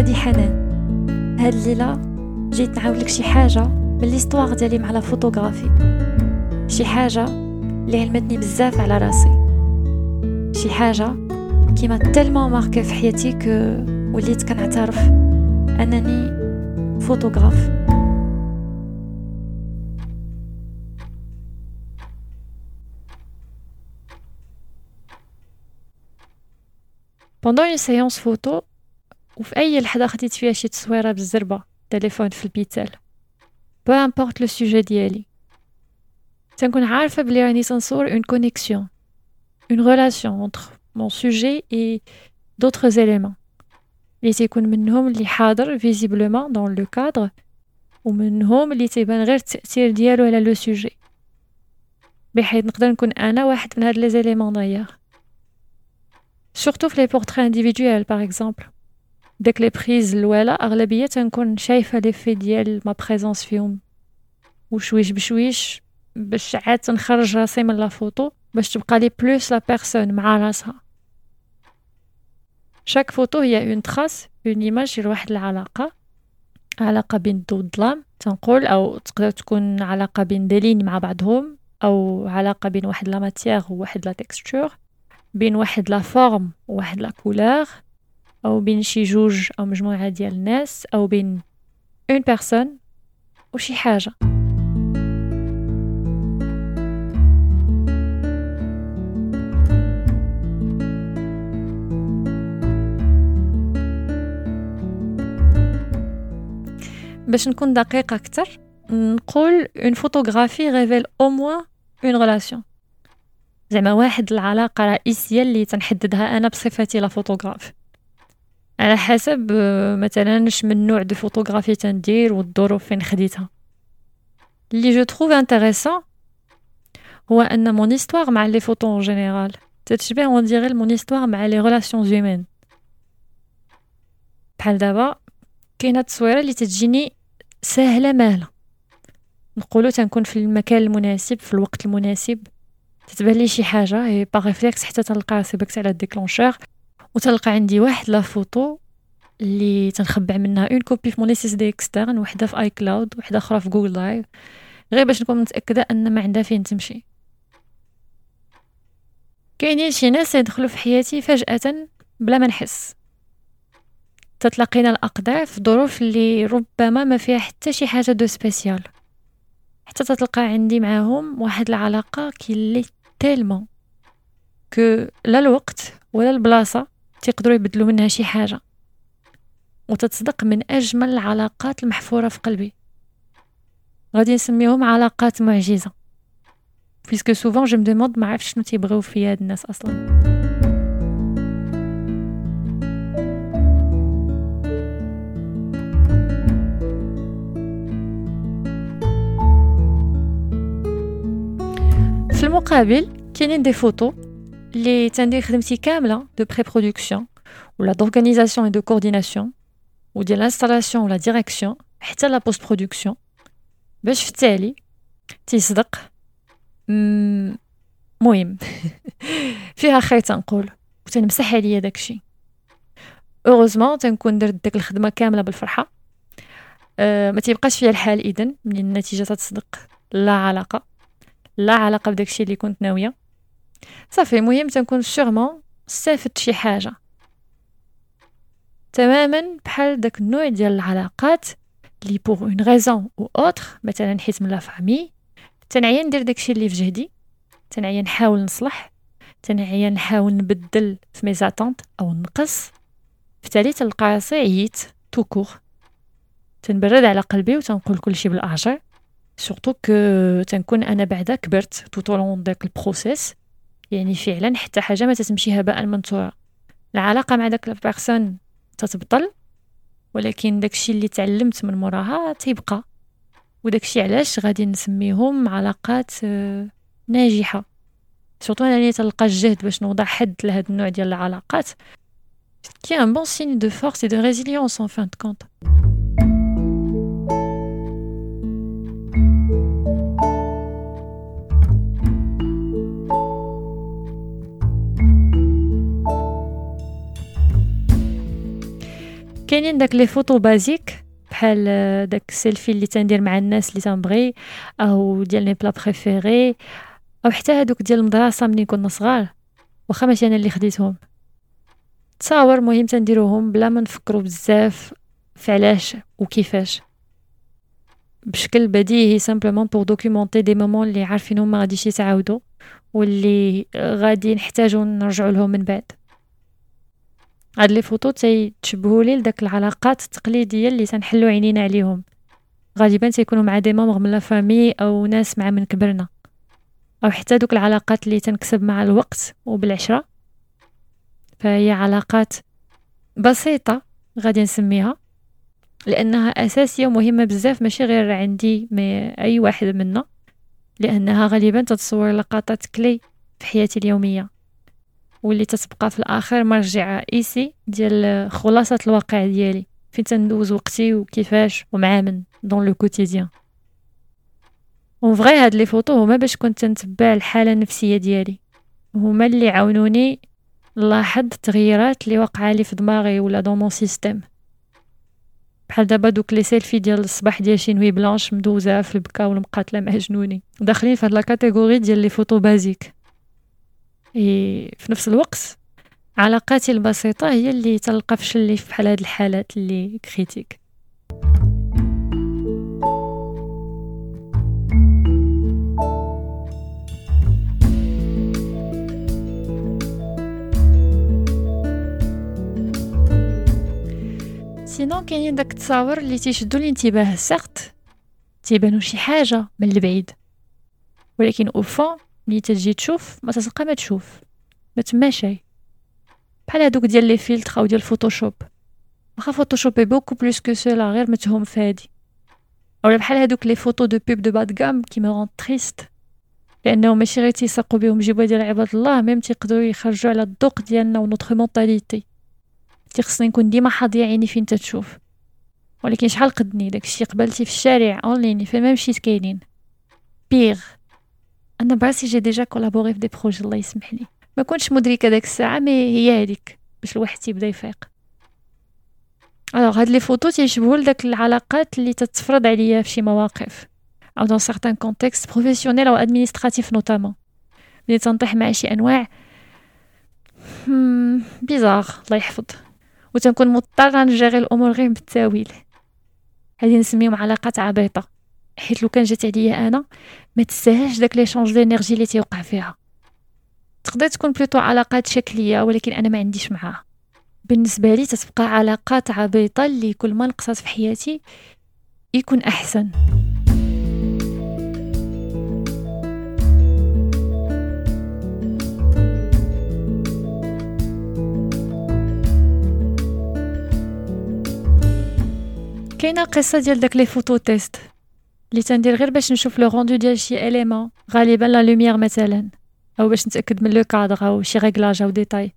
هادي حنان. هاد الليلة جيت نعاودلك شي حاجة من l'histoire ديالي مع la photographie. شي حاجة اللي علمتني بزاف على راسي. شي حاجة qui m'a tellement marquée في حياتي que وليت كنعترف أنني فوتوغراف. pendant une séance photo وفي أي لحظة خديت فيها شي تصويرة بالزربة تليفون في البيتال peu importe le sujet ديالي تنكون عارفة بلي راني تنصور une connexion une relation entre mon sujet et d'autres éléments. اللي تيكون منهم اللي حاضر visiblement dans le cadre ومنهم اللي تيبان غير التأثير ديالو على le sujet بحيث نقدر نكون أنا واحد من هاد les éléments d'ailleurs surtout في les portraits individuels par exemple داك les prises الاولى اغلبيه تنكون شايفه les effets ديال ma présence فيهم وشويش بشويش باش عاد تنخرج راسي من la photo باش تبقى لي plus la personne مع راسها chaque photo هي une trace une image ديال واحد العلاقه علاقه بين الضوء والظلام تنقول أو تقدر تكون علاقه بين ظلين مع بعضهم أو علاقه بين واحد la matière وواحد la texture بين واحد la forme وواحد la couleur أو بين شي جوج أو مجموعة ديال الناس أو بين une personne وشي حاجة. باش نكون دقيقة أكثر نقول une photographie révèle au moins une relation زعما واحد العلاقة رئيسية اللي تنحددها أنا بصفتي la photographe على حسب مثلا اش من نوع de photographie تندير والظروف فين خديتها. اللي je trouve intéressant هو أن mon histoire مع les photos en général تتشبه à un degré mon histoire مع les relations humaines بحال دابا كاينة تصويره اللي تتجيني ساهله ماهله نقولو تنكون في المكان المناسب في الوقت المناسب. تتبان لي شي حاجة هي par réflexe حتى تلقى راسي بركت على ال déclencheur وتلقى عندي واحد la photo اللي تنخبع منها. une copie في mon SSD externe وحدة في iCloud وحدة أخرى في Google Drive غير باش نكون متأكدة أن ما عندها فين تمشي. كاينين شي ناس يدخلوا في حياتي فجأة بلا ما نحس. تتلاقينا الاقدار في ظروف اللي ربما ما فيها حتى شي حاجة de spécial حتى تتلقى عندي معاهم واحد العلاقة qui est tellement que لا الوقت ولا البلاصة تيقدروا يبدلوا منها شي حاجة. وتتصدق من أجمل العلاقات المحفورة في قلبي. غادي نسميهم علاقات معجزة. puisque souvent je me demande ما عرفتش شنو تيبغيو فيا هاد الناس أصلا. في المقابل كاينين des photos اللي تندير خدمتي كامله de pré-production ولا d'organisation et de coordination وديال l'installation ولا direction حتى la post-production باش في التالي تيصدق مهم فيها خير تنقول وتنمسح عليا داكشي heureusement تنكون درت داك الخدمه كامله بالفرحه ما تيبقاش فيها الحال اذن من النتيجه تتصدق لا علاقه لا علاقه بداكشي اللي كنت ناويه صافي المهم تنكون sûrement استفدت شي حاجة تماما بحال داك النوع ديال العلاقات لي pour une raison ou autre مثلا حيت من la famille تنعيا ندير داكشي اللي في جهدي تنعيا نحاول نصلح تنعيا نحاول نبدل في mes attentes أو نقص بالتالي تلقى راسي عييت tout court تنبرد على قلبي وتنقول كلشي بالاجر surtout que تنكون أنا بعدا كبرت tout au long داك ال processus يعني فعلا حتى حاجة ما تتمشي هباء منثورا العلاقة مع داك ال personne تتبطل ولكن داكشي اللي تعلمت من موراها تيبقى. وداكشي علاش غادي نسميهم علاقات آه، ناجحة. surtout أنا اللي تلقى الجهد باش نوضع حد لهاد النوع ديال العلاقات. qui est un bon signe de force et de résilience en fin de compte كاينين داك les photos basiques بحال داك السيلفي اللي تندير مع الناس اللي تنبغي أو ديال les plats préférés أو حتى هادوك ديال المدرسة ملي كنا صغار واخا ماشي أنا اللي خديتهم. تصاور مهم تنديروهم بلا ما نفكروا بزاف فعلاش وكيفاش. بشكل بديهي simplement pour documenter des moments اللي عارفينهم ما غاديش يتعاودوا واللي غادي نحتاجو نرجعوا لهم من بعد. هاد les photos تيتشبهوا لي لداك العلاقات التقليدية اللي تنحلو عينينا عليهم. غالبا تيكونوا مع des membres من la famille أو ناس مع من كبرنا. أو حتى دوك العلاقات اللي تنكسب مع الوقت وبالعشرة. فهي علاقات بسيطة غادي نسميها. لأنها أساسية ومهمة بزاف ماشي غير عندي mais أي واحد منا. لأنها غالبا تتصور لقطات clés في حياتي اليومية. واللي تتبقى في الآخر مرجع رئيسي ديال خلاصة الواقع ديالي. فين تندوز وقتي وكيفاش ومع من dans le quotidien en vrai هاد les photos هما باش كنت نتبع الحالة النفسية ديالي. هما اللي عاونوني نلاحظ التغييرات اللي وقع لي في دماغي ولا dans mon système بحال دابا دوك les selfies ديال الصباح ديال شي nuit blanche مدوزة في البكا ولا مقاتله مع جنوني داخلين في هاد la catégorie ديال les photos basiques في نفس الوقت. علاقاتي البسيطة هي اللي تلقى فشل في بحال هاد الحالات اللي critiques. sinon كاينين داك التصاور اللي تيشدو الانتباه certes تيبانو شي حاجة من البعيد. ولكن au fond ملي تجي تشوف ما تلقى ما تشوف. ما تما شي. بحال هادوك ديال les filtres أو ديال Photoshop. واخا Photoshop beaucoup plus que cela غير متهم فادي أولا بحال هادوك les photos de pub de bas de gamme qui m'attristent لأنه ماشي غير تيسرقوا بهم جيبوا ديال عباد الله même تيقدروا يخرجوا على الذوق ديالنا و notre mentalité تيخصني نكون ديما حاضيه عيني فين تتشوف. ولكن شحال قدني؟ داكشي قبلتي في الشارع اونلاين فما مشيت كاينين. pire أنا براسي j'ai déjà collaboré في des projets الله يسمح لي ما كنتش مدركة داك الساعة mais هي هذيك باش الواحد تيبدا يفيق. alors هاد les photos تيشبهوا لداك العلاقات اللي تتفرض عليا في شي مواقف أو dans certains contextes professionnels أو administratifs notamment ملي تنطيح مع شي أنواع. bizarres الله يحفظ. وتنكون مضطرة نجيري الأمور غير بالتأويل. هذه نسميهم علاقات عبيطة. حيت لو كان جات عليا أنا ما تستاهلش داك l'échange d'énergie اللي تيوقع فيها. تقدر تكون plutôt علاقات شكلية ولكن أنا ما عنديش معاها. بالنسبة لي تتبقى علاقات عبيطة اللي كل ما نقصات في حياتي يكون أحسن. كاينة قصة ديال داك les photos tests؟ اللي تندير غير باش نشوف le rendu ديال شي élément غالبا la lumière مثلا أو باش نتأكد من le cadre أو شي réglage أو détail.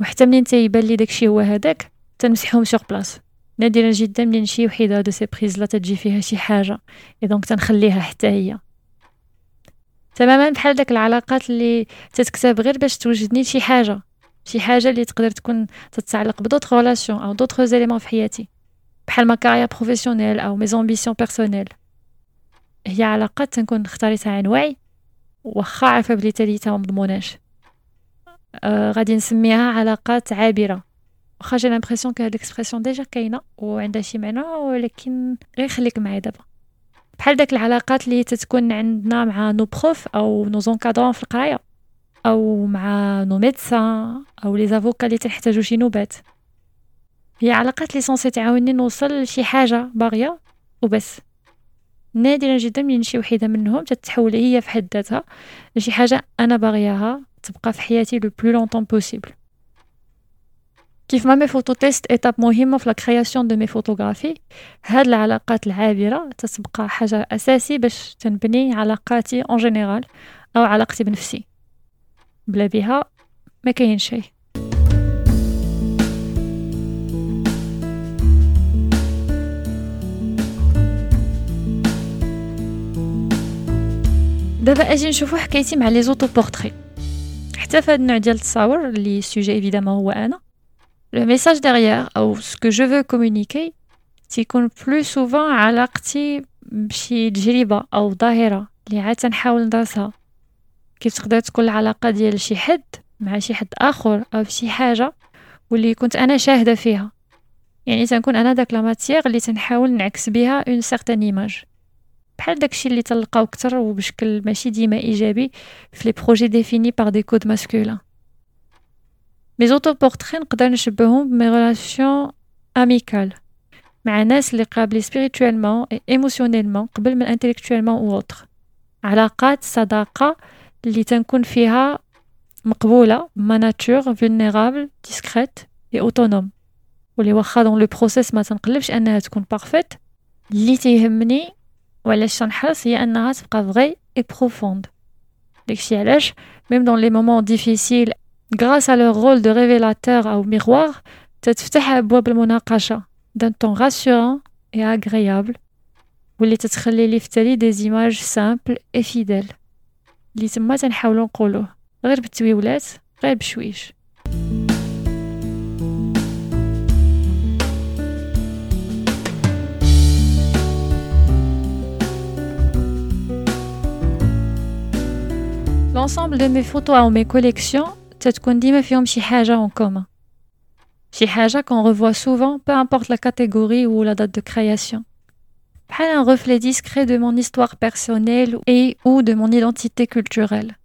وحتى منين تيبان لي داكشي هو هذاك تنمسحهم sur place نادرا جدا منين نمشي وحده de ces prises-là تجي فيها شي حاجة et donc تنخليها حتى هي. تماما بحال داك العلاقات اللي تتكتب غير باش توجدني شي حاجة شي حاجة اللي تقدر تكون تتعلق ب d'autres relations أو d'autres éléments في حياتي. بحال ma carrière professionnelle أو mes ambitions personnelles هي علاقات تنكون اختاريتها عن وعي واخا عارفة بلي تاليتها مضموناش. آه غادي نسميها علاقات عابرة. واخا j'ai l'impression que هاد ال expression déjà كاينة وعندها شي معنى ولكن غير خليك معايا دابا. بحال داك العلاقات اللي تتكون عندنا مع nos profs أو nos encadrants في القراية أو مع nos médecins أو les avocats اللي تنحتاجو شي نوبات. هي علاقات اللي censées تعاوني نوصل لشي حاجة باغية وبس. نادرا جدا من شي وحده منهم تتحول هي في حد ذاتها لشي حاجة أنا باغياها تبقى في حياتي le plus longtemps possible كيف ما mes photos tests étape مهمة في la création de mes photographies هاد العلاقات العابرة تتبقى حاجة أساسي باش تنبني علاقاتي en général أو علاقتي بنفسي. بلا بها ما كاين شيء دابا أجي نشوفو حكايتي مع les autoportraits حتى في هاد النوع ديال التصاور اللي ال sujet évidemment هو أنا message derrière ou ce que je veux communiquer تيكون plus souvent علاقتي بشي تجربة أو ظاهرة اللي عاد تنحاول ندرسها. كيف تقدر تكون العلاقة ديال شي حد مع شي حد آخر أو شي حاجة واللي كنت أنا شاهدة فيها. يعني تنكون أنا داك لا اللي تنحاول نعكس بها une certaine image بحال داكشي اللي تلقاو كتر وبشكل ماشي ديما إيجابي في les projets définis par des codes masculins mes autoportraits نقدر نشبههم ب mes relations amicales مع ناس اللي قابلي spirituellement et émotionnellement قبل من intellectuellement ou autre علاقات صداقة اللي تنكون فيها مقبولة ب ma nature vulnérable discrète et autonome واللي واخا dans le processus ما تنقلبش أنها تكون parfaite اللي تيهمني وعلاش تنحرص هي انها تبقى vraie et profonde داكشي علاش même dans les moments difficiles grâce à leur rôle de révélateur ou miroir تتفتح ابواب المناقشه dans un ton rassurant et agréable واللي تتخلي لي فتالي des images simples et fidèles اللي تما تنحاولو نقولوه غير بالشوية ولا غير بشويش L'ensemble de mes photos ou mes collections تتكون ديما فيهم شي حاجة en commun. شي حاجة qu'on revoit souvent, peu importe la catégorie ou la date de création. بحال un reflet discret de mon histoire personnelle et ou de mon identité culturelle.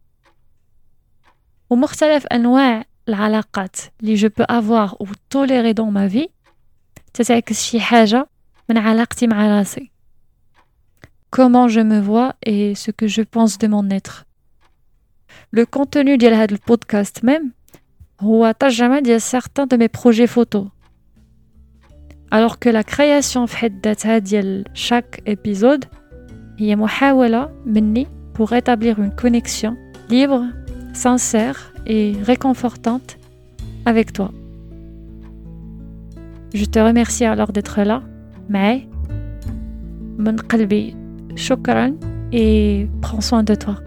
ومختلف أنواع العلاقات اللي je peux avoir ou tolérer dans ma vie تتعكس شي حاجة من علاقتي مع راسي. Comment je me vois et ce que je pense de mon être. Le contenu de podcast même, c'est jamais certains de mes projets photos. Alors que la création de chaque épisode est une pour établir une connexion libre, sincère et réconfortante avec toi. Je te remercie alors d'être là, mais mon et prends soin de toi.